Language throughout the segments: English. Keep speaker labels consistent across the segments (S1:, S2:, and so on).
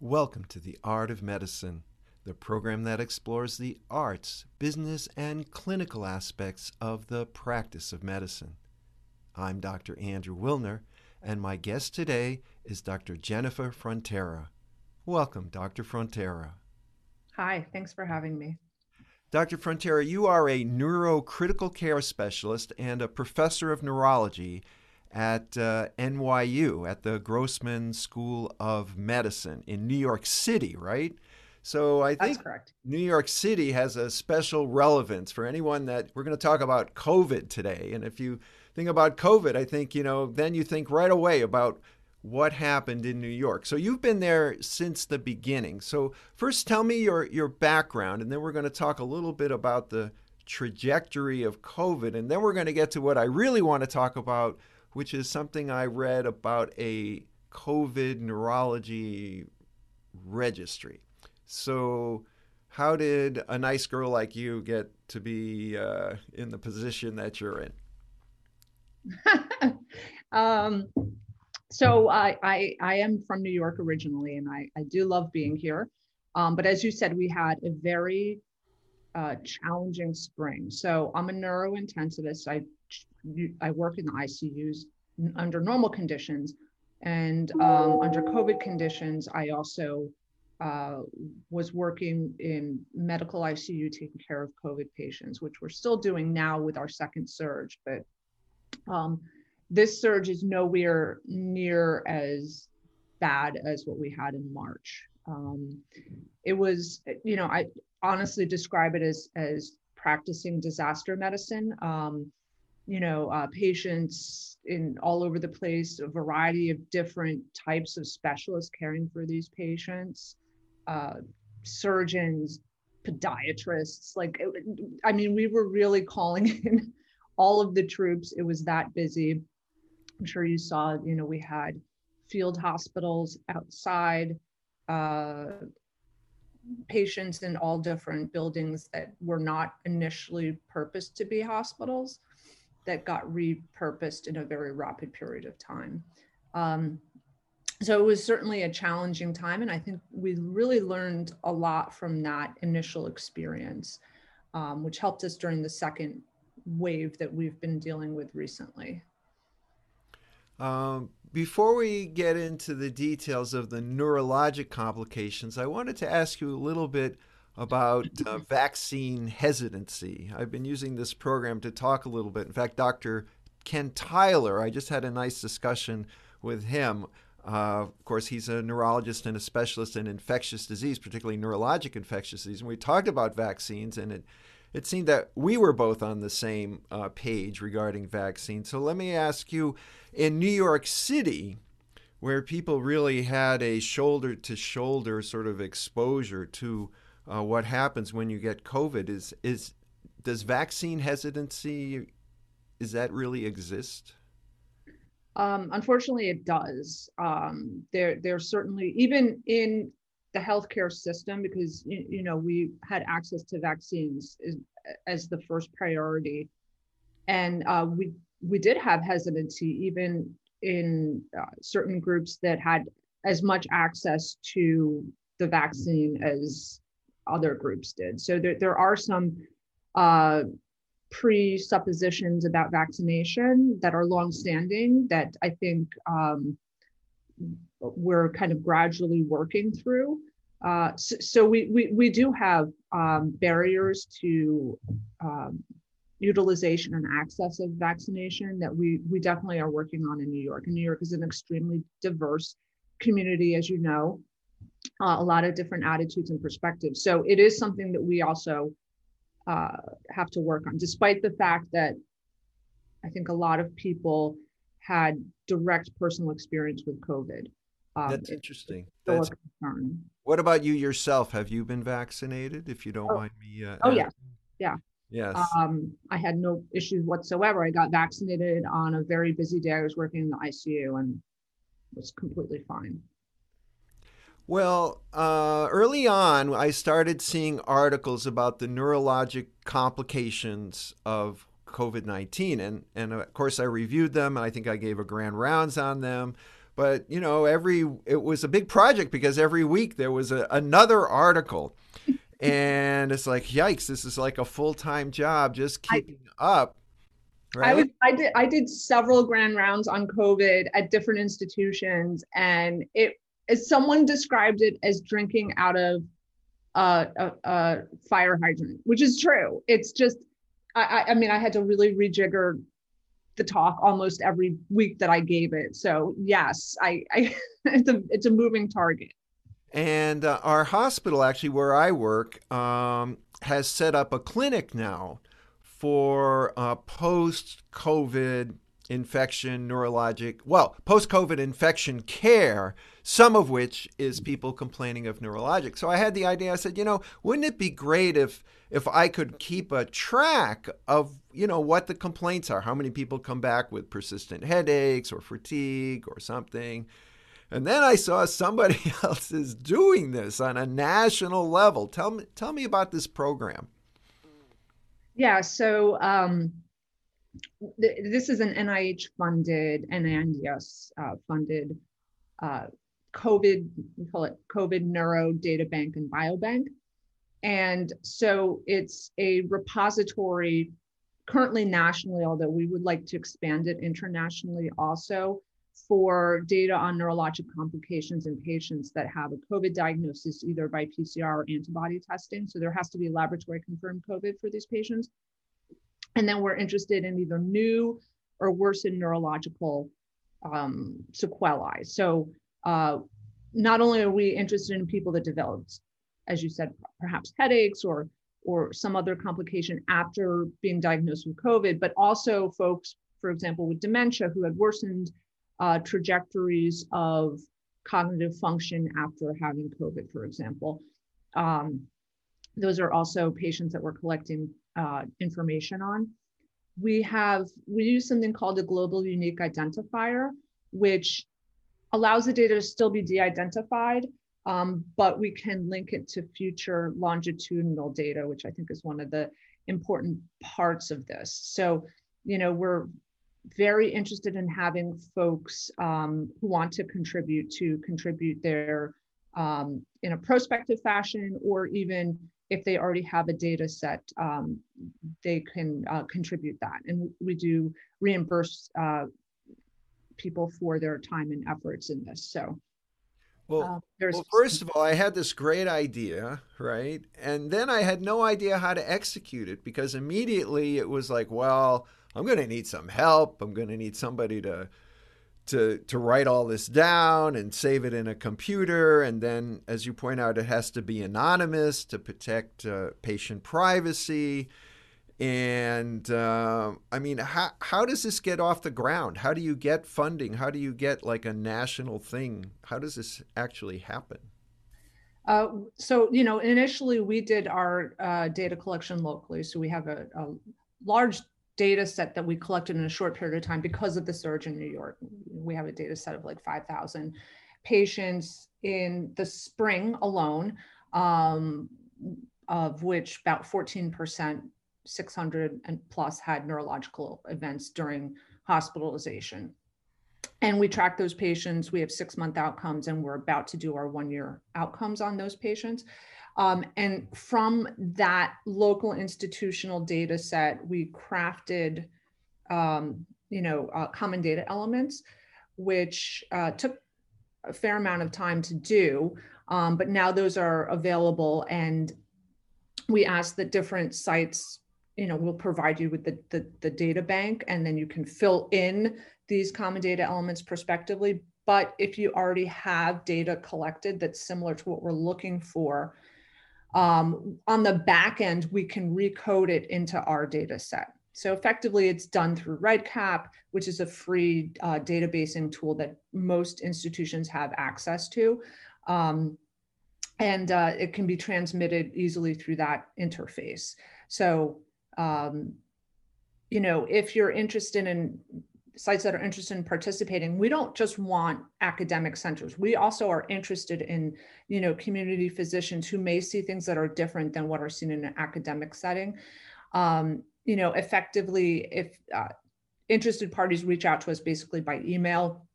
S1: Welcome to The Art of Medicine, the program that explores the arts, business, and clinical aspects of the practice of medicine. I'm Dr. Andrew Wilner, and my guest today is Dr. Jennifer Frontera. Welcome, Dr. Frontera.
S2: Hi, thanks for having me.
S1: Dr. Frontera, you are a neurocritical care specialist and a professor of neurology at uh, NYU, at the Grossman School of Medicine in New York City, right? So I think New York City has a special relevance for anyone that we're going to talk about COVID today. And if you think about COVID, I think, you know, then you think right away about what happened in New York. So you've been there since the beginning. So first tell me your your background and then we're going to talk a little bit about the trajectory of COVID and then we're going to get to what I really want to talk about which is something I read about a COVID neurology registry. So, how did a nice girl like you get to be uh, in the position that you're in?
S2: um, so I, I, I am from New York originally, and I, I do love being here. Um, but as you said, we had a very uh, challenging spring. So I'm a neurointensivist. I I work in the ICUs under normal conditions. And um, under COVID conditions, I also uh, was working in medical ICU taking care of COVID patients, which we're still doing now with our second surge. But um, this surge is nowhere near as bad as what we had in March. Um, it was, you know, I honestly describe it as as practicing disaster medicine. Um, you know, uh, patients in all over the place, a variety of different types of specialists caring for these patients, uh, surgeons, podiatrists. Like, it, I mean, we were really calling in all of the troops. It was that busy. I'm sure you saw, you know, we had field hospitals outside, uh, patients in all different buildings that were not initially purposed to be hospitals that got repurposed in a very rapid period of time. Um, so it was certainly a challenging time, and I think we really learned a lot from that initial experience, um, which helped us during the second wave that we've been dealing with recently.
S1: Um, before we get into the details of the neurologic complications, I wanted to ask you a little bit about uh, vaccine hesitancy. I've been using this program to talk a little bit. In fact, Dr. Ken Tyler, I just had a nice discussion with him. Uh, of course, he's a neurologist and a specialist in infectious disease, particularly neurologic infectious disease. And we talked about vaccines, and it, it seemed that we were both on the same uh, page regarding vaccines. So let me ask you in New York City, where people really had a shoulder to shoulder sort of exposure to uh, what happens when you get COVID. Is is does vaccine hesitancy is that really exist?
S2: Um, unfortunately, it does. Um, there, there's certainly even in the healthcare system because you, you know we had access to vaccines as, as the first priority, and uh, we we did have hesitancy even in uh, certain groups that had as much access to the vaccine as other groups did. So there, there are some uh, presuppositions about vaccination that are longstanding that I think um, we're kind of gradually working through. Uh, so, so, we, we, we do have um, barriers to um, utilization and access of vaccination that we, we definitely are working on in New York. And New York is an extremely diverse community, as you know uh, a lot of different attitudes and perspectives. So it is something that we also uh, have to work on, despite the fact that I think a lot of people had direct personal experience with COVID.
S1: Um, That's interesting. That's, what about you yourself? Have you been vaccinated? If you don't
S2: oh.
S1: mind me.
S2: Uh, oh yeah, yeah.
S1: Yes.
S2: Um, I had no issues whatsoever. I got vaccinated on a very busy day. I was working in the ICU and was completely fine.
S1: Well, uh, early on, I started seeing articles about the neurologic complications of COVID 19. And, and of course, I reviewed them and I think I gave a grand rounds on them. but you know, every it was a big project because every week there was a, another article, and it's like, yikes, this is like a full time job just keeping I, up.
S2: Right? I, was, I did I did several grand rounds on COVID at different institutions, and it someone described it as drinking out of a, a, fire hydrant, which is true. It's just I, I mean I had to really rejigger the talk almost every week that I gave it. So yes, I, I it's a it's a moving target.
S1: And uh, our hospital, actually, where I work, um, has set up a clinic now for uh, post COVID infection, neurologic, well, post COVID infection care, some of which is people complaining of neurologic. So I had the idea, I said, you know, wouldn't it be great if if I could keep a track of, you know, what the complaints are, how many people come back with persistent headaches or fatigue or something. And then I saw somebody else is doing this on a national level. Tell me, tell me about this program.
S2: Yeah, so um, th- this is an NIH funded and NINDS uh, funded uh, COVID, we call it COVID Neuro Data Bank and Biobank. And so it's a repository currently nationally, although we would like to expand it internationally also for data on neurologic complications in patients that have a COVID diagnosis, either by PCR or antibody testing. So there has to be laboratory confirmed COVID for these patients. And then we're interested in either new or worsened neurological um, sequelae. So uh, not only are we interested in people that developed as you said, perhaps headaches or or some other complication after being diagnosed with COVID, but also folks, for example, with dementia who had worsened uh, trajectories of cognitive function after having COVID, for example. Um, those are also patients that we're collecting uh, information on. We have, we use something called a global unique identifier, which allows the data to still be de-identified, um, but we can link it to future longitudinal data, which I think is one of the important parts of this. So, you know, we're very interested in having folks um, who want to contribute to contribute their um, in a prospective fashion, or even if they already have a data set, um, they can uh, contribute that. And we do reimburse uh, people for their time and efforts in this. So
S1: well, uh, well, first of all, I had this great idea, right? And then I had no idea how to execute it because immediately it was like, well, I'm going to need some help. I'm going to need somebody to to to write all this down and save it in a computer and then as you point out it has to be anonymous to protect uh, patient privacy and uh, I mean, how how does this get off the ground? How do you get funding? How do you get like a national thing? How does this actually happen?
S2: Uh, so you know, initially we did our uh, data collection locally. So we have a, a, large data set that we collected in a short period of time because of the surge in New York. We have a data set of like 5,000 patients in the spring alone, um, of which about 14 percent 600 and plus had neurological events during hospitalization. And we track those patients. We have six month outcomes, and we're about to do our one year outcomes on those patients. Um, and from that local institutional data set, we crafted, um, you know, uh, common data elements, which uh, took a fair amount of time to do. Um, but now those are available, and we asked that different sites you know, we'll provide you with the, the, the data bank and then you can fill in these common data elements prospectively. But if you already have data collected that's similar to what we're looking for, um, on the back end, we can recode it into our data set. So effectively, it's done through REDCap, which is a free uh, databasing tool that most institutions have access to. Um, and uh, it can be transmitted easily through that interface. So um, you know, if you're interested in sites that are interested in participating, we don't just want academic centers. We also are interested in, you know, community physicians who may see things that are different than what are seen in an academic setting. Um, you know, effectively, if uh, interested parties reach out to us basically by email,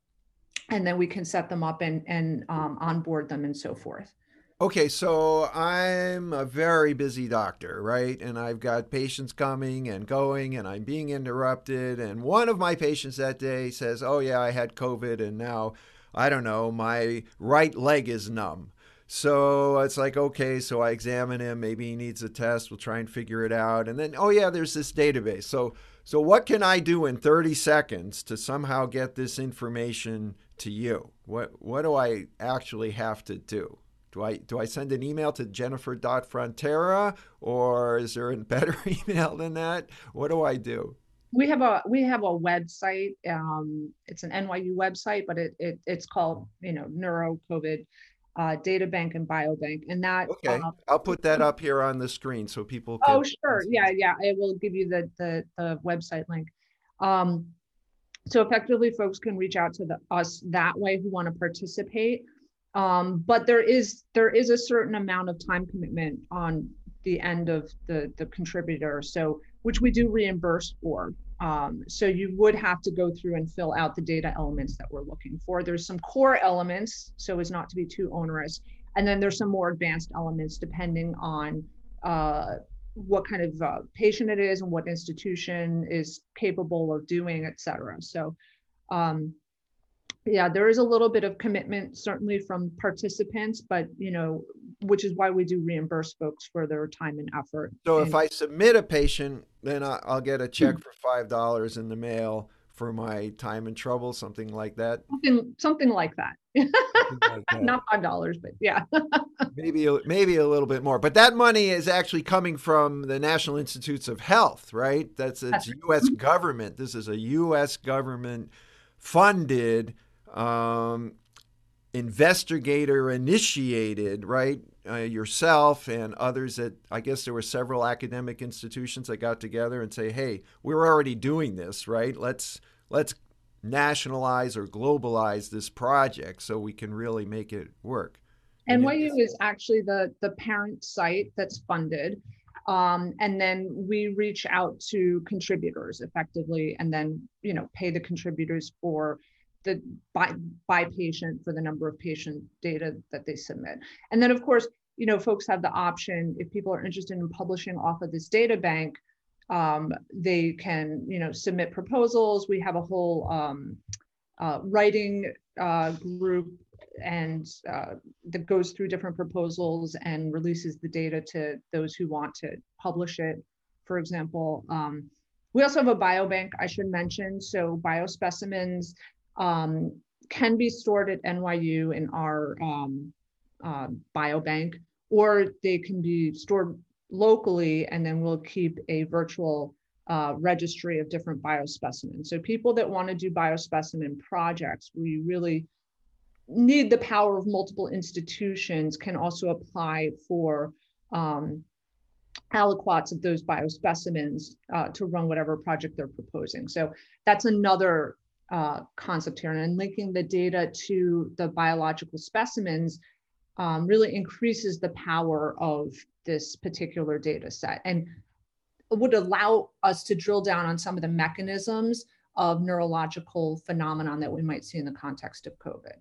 S2: and then we can set them up and and um, onboard them and so forth.
S1: Okay, so I'm a very busy doctor, right? And I've got patients coming and going, and I'm being interrupted. And one of my patients that day says, Oh, yeah, I had COVID, and now, I don't know, my right leg is numb. So it's like, okay, so I examine him. Maybe he needs a test. We'll try and figure it out. And then, oh, yeah, there's this database. So, so what can I do in 30 seconds to somehow get this information to you? What, what do I actually have to do? Do I do I send an email to Jennifer.frontera or is there a better email than that? What do I do?
S2: We have a we have a website. Um, it's an NYU website, but it, it it's called you know Neuro COVID uh, Data Bank and Biobank, and that.
S1: Okay, uh, I'll put that up here on the screen so people.
S2: Can... Oh sure, yeah, yeah. I will give you the the, the website link. Um, so effectively, folks can reach out to the, us that way who want to participate. Um, but there is there is a certain amount of time commitment on the end of the the contributor, so which we do reimburse for. Um, so you would have to go through and fill out the data elements that we're looking for. There's some core elements, so as not to be too onerous, and then there's some more advanced elements depending on uh, what kind of uh, patient it is and what institution is capable of doing, et cetera. So um, yeah there is a little bit of commitment certainly from participants but you know which is why we do reimburse folks for their time and effort
S1: so
S2: and,
S1: if i submit a patient then i'll get a check hmm. for five dollars in the mail for my time and trouble something like that.
S2: Something something like that, like that. not five dollars but yeah.
S1: Maybe maybe a little bit more but that money is actually coming from the national institutes of health right? That's it's that's us government. This is a us government funded um, investigator initiated, right? Uh, yourself and others that I guess there were several academic institutions that got together and say, "Hey, we're already doing this, right? Let's let's nationalize or globalize this project so we can really make it work."
S2: And NYU is actually the the parent site that's funded. Um, and then we reach out to contributors effectively and then you know pay the contributors for the by by patient for the number of patient data that they submit. And then of course, you know, folks have the option if people are interested in publishing off of this data bank, um, they can you know submit proposals. We have a whole um, uh, writing uh, group and uh, that goes through different proposals and releases the data to those who want to publish it. For example, um, we also have a biobank I should mention. So biospecimens um, can be stored at NYU in our um, uh, biobank, or they can be stored locally, and then we'll keep a virtual uh, registry of different biospecimens. So people that want to do biospecimen projects, we really need the power of multiple institutions can also apply for um, aliquots of those biospecimens uh, to run whatever project they're proposing. So that's another uh, concept here and linking the data to the biological specimens um, really increases the power of this particular data set and would allow us to drill down on some of the mechanisms of neurological phenomenon that we might see in the context of COVID.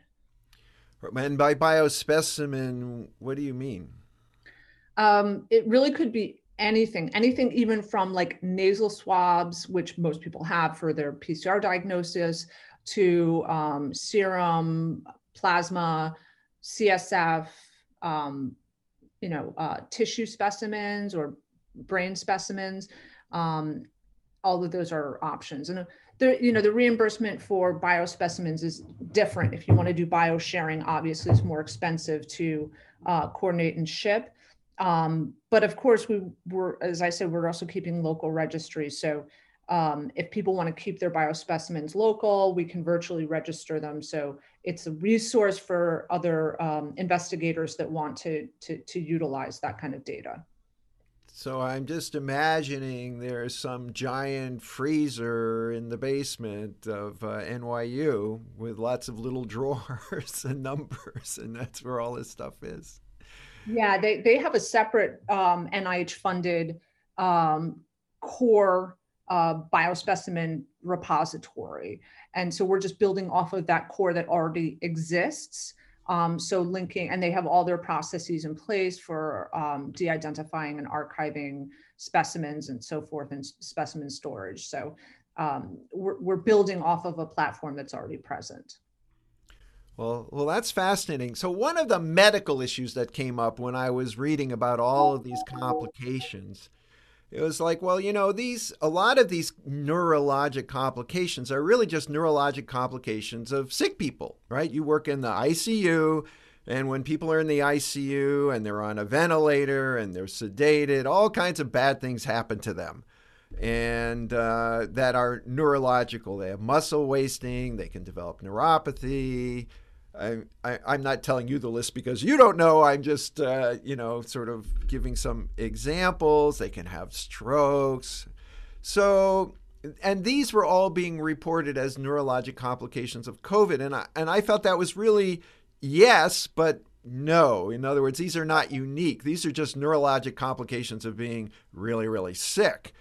S1: And by biospecimen, what do you mean?
S2: Um, it really could be anything, anything even from like nasal swabs, which most people have for their PCR diagnosis, to um, serum, plasma, CSF, um, you know, uh, tissue specimens or brain specimens. Um, all of those are options. And the, you know, the reimbursement for biospecimens is different. If you want to do bio sharing, obviously it's more expensive to uh, coordinate and ship. Um, but of course, we were, as I said, we're also keeping local registries. So um, if people want to keep their biospecimens local, we can virtually register them. So it's a resource for other um, investigators that want to, to, to utilize that kind of data.
S1: So I'm just imagining there's some giant freezer in the basement of uh, NYU with lots of little drawers and numbers, and that's where all this stuff is.
S2: Yeah, they, they have a separate um, NIH funded um, core uh, biospecimen repository. And so we're just building off of that core that already exists. Um, so linking, and they have all their processes in place for um, de-identifying and archiving specimens and so forth and specimen storage. So um, we're, we're building off of a platform that's already present.
S1: Well, well, that's fascinating. So one of the medical issues that came up when I was reading about all of these complications, it was like, well, you know, these a lot of these neurologic complications are really just neurologic complications of sick people, right? You work in the ICU, and when people are in the ICU and they're on a ventilator and they're sedated, all kinds of bad things happen to them and uh, that are neurological. They have muscle wasting, they can develop neuropathy. I, I, am not telling you the list because you don't know. I'm just, uh, you know, sort of giving some examples. They can have strokes. So, and these were all being reported as neurologic complications of COVID. And I, and I felt that was really yes, but no. In other words, these are not unique. These are just neurologic complications of being really, really sick.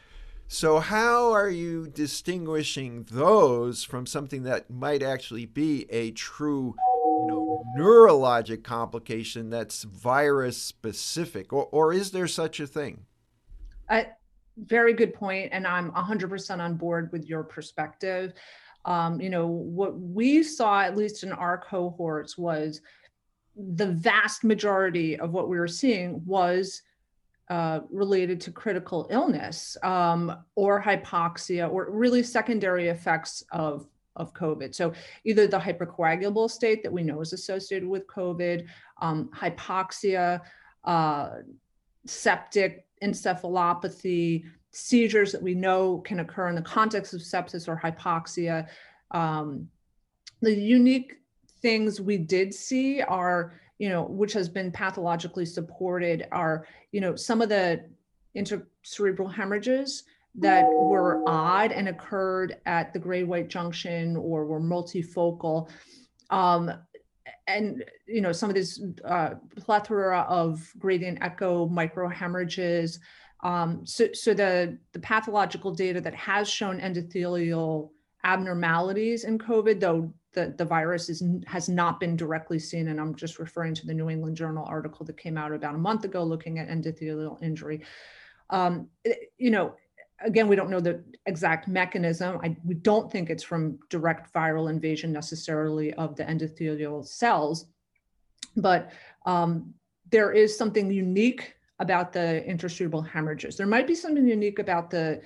S1: So, how are you distinguishing those from something that might actually be a true, neurologic complication that's virus specific, or, or is there such a thing?
S2: Uh, very good point, and I'm 100% on board with your perspective. Um, you know, what we saw, at least in our cohorts, was the vast majority of what we were seeing was uh, related to critical illness um, or hypoxia or really secondary effects of, of COVID. So either the hypercoagulable state that we know is associated with COVID, um, hypoxia, uh, septic encephalopathy, seizures that we know can occur in the context of sepsis or hypoxia. Um, the unique things we did see are you know, which has been pathologically supported are, you know, some of the intracerebral hemorrhages that were odd and occurred at the gray white junction or were multifocal. Um, and you know some of this uh, plethora of gradient echo microhemorrhages. Um, so, so the the pathological data that has shown endothelial abnormalities in COVID, though the, the virus is, has not been directly seen. And I'm just referring to the New England Journal article that came out about a month ago looking at endothelial injury. Um, you know, again, we don't know the exact mechanism. I, we don't think it's from direct viral invasion necessarily of the endothelial cells, but um, there is something unique about the intracerebral hemorrhages. There might be something unique about the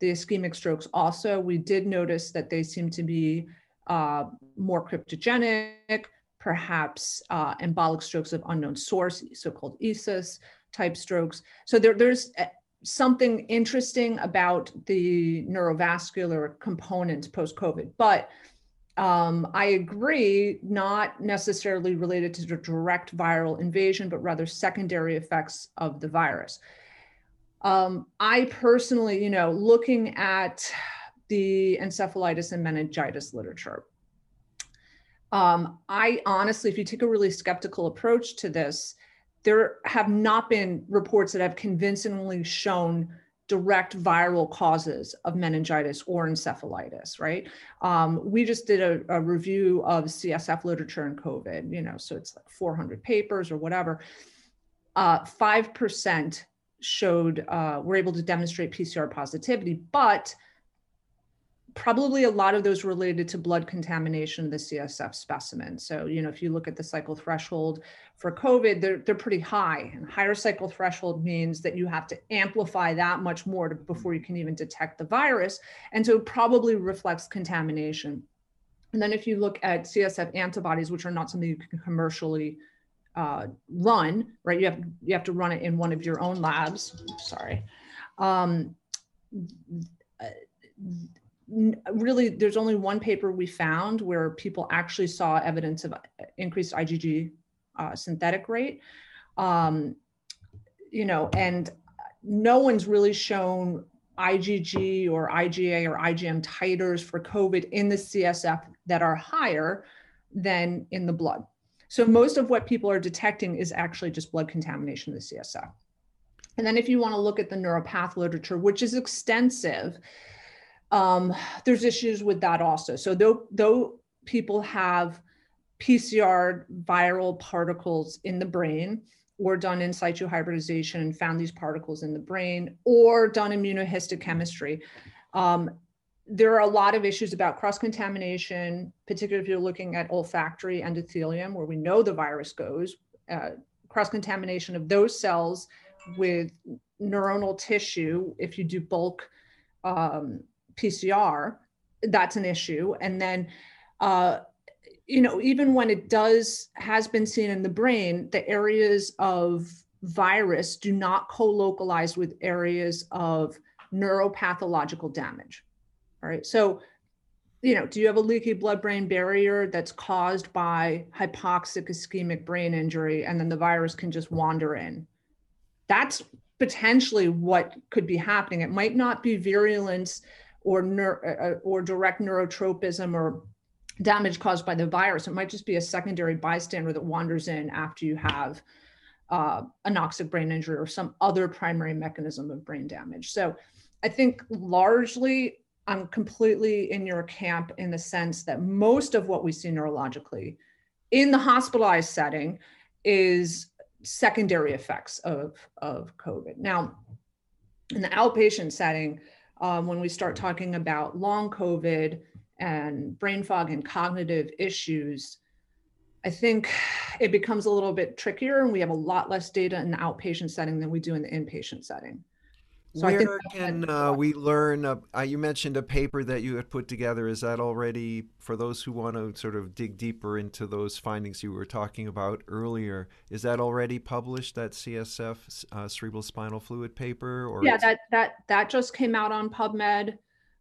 S2: the ischemic strokes also. We did notice that they seem to be uh, more cryptogenic, perhaps uh, embolic strokes of unknown source, so-called ESUS type strokes. So there, there's something interesting about the neurovascular component post-COVID, but um, I agree, not necessarily related to the direct viral invasion, but rather secondary effects of the virus. Um, I personally, you know, looking at the encephalitis and meningitis literature. Um, I honestly, if you take a really skeptical approach to this, there have not been reports that have convincingly shown direct viral causes of meningitis or encephalitis, right? Um, we just did a, a, review of CSF literature in COVID, you know, so it's like 400 papers or whatever. Uh, 5% showed, uh, were able to demonstrate PCR positivity, but probably a lot of those related to blood contamination of the CSF specimen. So, you know, if you look at the cycle threshold for COVID, they're, they're pretty high. And higher cycle threshold means that you have to amplify that much more to, before you can even detect the virus. And so probably reflects contamination. And then if you look at CSF antibodies, which are not something you can commercially uh, run, right? You have you have to run it in one of your own labs. Sorry. Um, really there's only one paper we found where people actually saw evidence of uh, increased IgG uh, synthetic rate. Um, you know, and no one's really shown IgG or IgA or IgM titers for COVID in the CSF that are higher than in the blood. So most of what people are detecting is actually just blood contamination of the CSF. And then if you want to look at the neuropath literature, which is extensive, um, there's issues with that also. So though though people have PCR viral particles in the brain, or done in situ hybridization and found these particles in the brain, or done immunohistochemistry. Um, there are a lot of issues about cross contamination, particularly if you're looking at olfactory endothelium, where we know the virus goes, uh, cross contamination of those cells with neuronal tissue. If you do bulk um, PCR, that's an issue. And then, uh, you know, even when it does, has been seen in the brain, the areas of virus do not co localize with areas of neuropathological damage. All right. So, you know, do you have a leaky blood brain barrier that's caused by hypoxic ischemic brain injury and then the virus can just wander in? That's potentially what could be happening. It might not be virulence or uh, uh, or direct neurotropism or damage caused by the virus. It might just be a secondary bystander that wanders in after you have uh, anoxic brain injury or some other primary mechanism of brain damage. So I think largely I'm completely in your camp in the sense that most of what we see neurologically in the hospitalized setting is secondary effects of, of COVID. Now, in the outpatient setting, um, when we start talking about long COVID and brain fog and cognitive issues, I think it becomes a little bit trickier and we have a lot less data in the outpatient setting than we do in the inpatient setting.
S1: So Where can uh, we learn? Uh, you mentioned a paper that you had put together. Is that already for those who want to sort of dig deeper into those findings you were talking about earlier? Is that already published? That CSF uh, cerebral spinal fluid paper?
S2: Or yeah, that that that just came out on PubMed.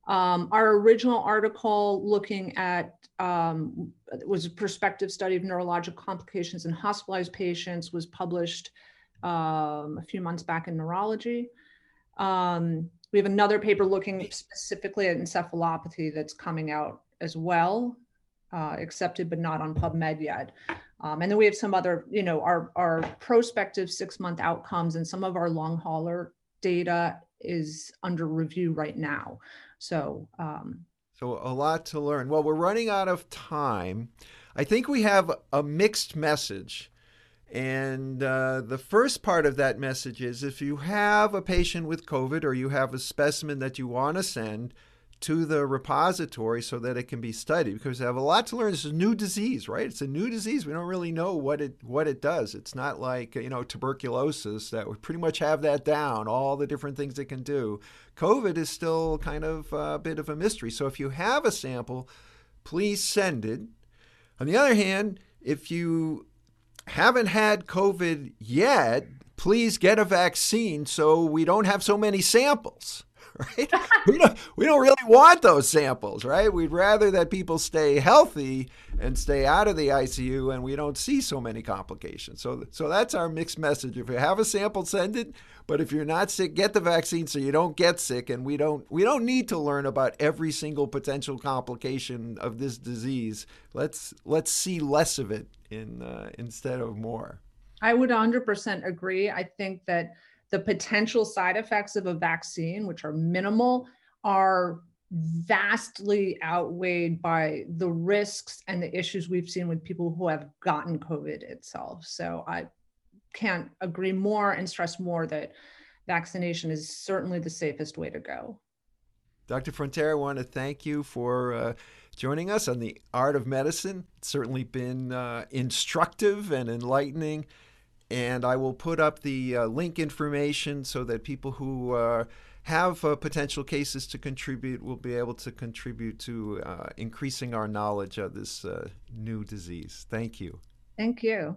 S2: Um, our original article looking at um, was a prospective study of neurologic complications in hospitalized patients was published um, a few months back in Neurology. Um, we have another paper looking specifically at encephalopathy that's coming out as well, uh, accepted but not on PubMed yet. Um, and then we have some other, you know, our, our prospective six month outcomes and some of our long hauler data is under review right now. So, um,
S1: so a lot to learn. Well, we're running out of time. I think we have a mixed message and uh, the first part of that message is if you have a patient with COVID or you have a specimen that you want to send to the repository so that it can be studied because they have a lot to learn. It's a new disease, right? It's a new disease. We don't really know what it what it does. It's not like you know tuberculosis that we pretty much have that down. All the different things it can do. COVID is still kind of a bit of a mystery. So if you have a sample, please send it. On the other hand, if you haven't had COVID yet, please get a vaccine so we don't have so many samples. Right? we don't we don't really want those samples, right? We'd rather that people stay healthy and stay out of the ICU and we don't see so many complications. So so that's our mixed message. If you have a sample, send it. But if you're not sick, get the vaccine so you don't get sick. And we don't we don't need to learn about every single potential complication of this disease. Let's let's see less of it in uh, instead of more.
S2: I would 100% agree. I think that the potential side effects of a vaccine, which are minimal, are vastly outweighed by the risks and the issues we've seen with people who have gotten COVID itself. So I can't agree more and stress more that vaccination is certainly the safest way to go.
S1: Dr. Frontera, I want to thank you for uh, joining us on the art of medicine. It's certainly been uh, instructive and enlightening. And I will put up the uh, link information so that people who uh, have uh, potential cases to contribute will be able to contribute to uh, increasing our knowledge of this uh, new disease. Thank you.
S2: Thank you.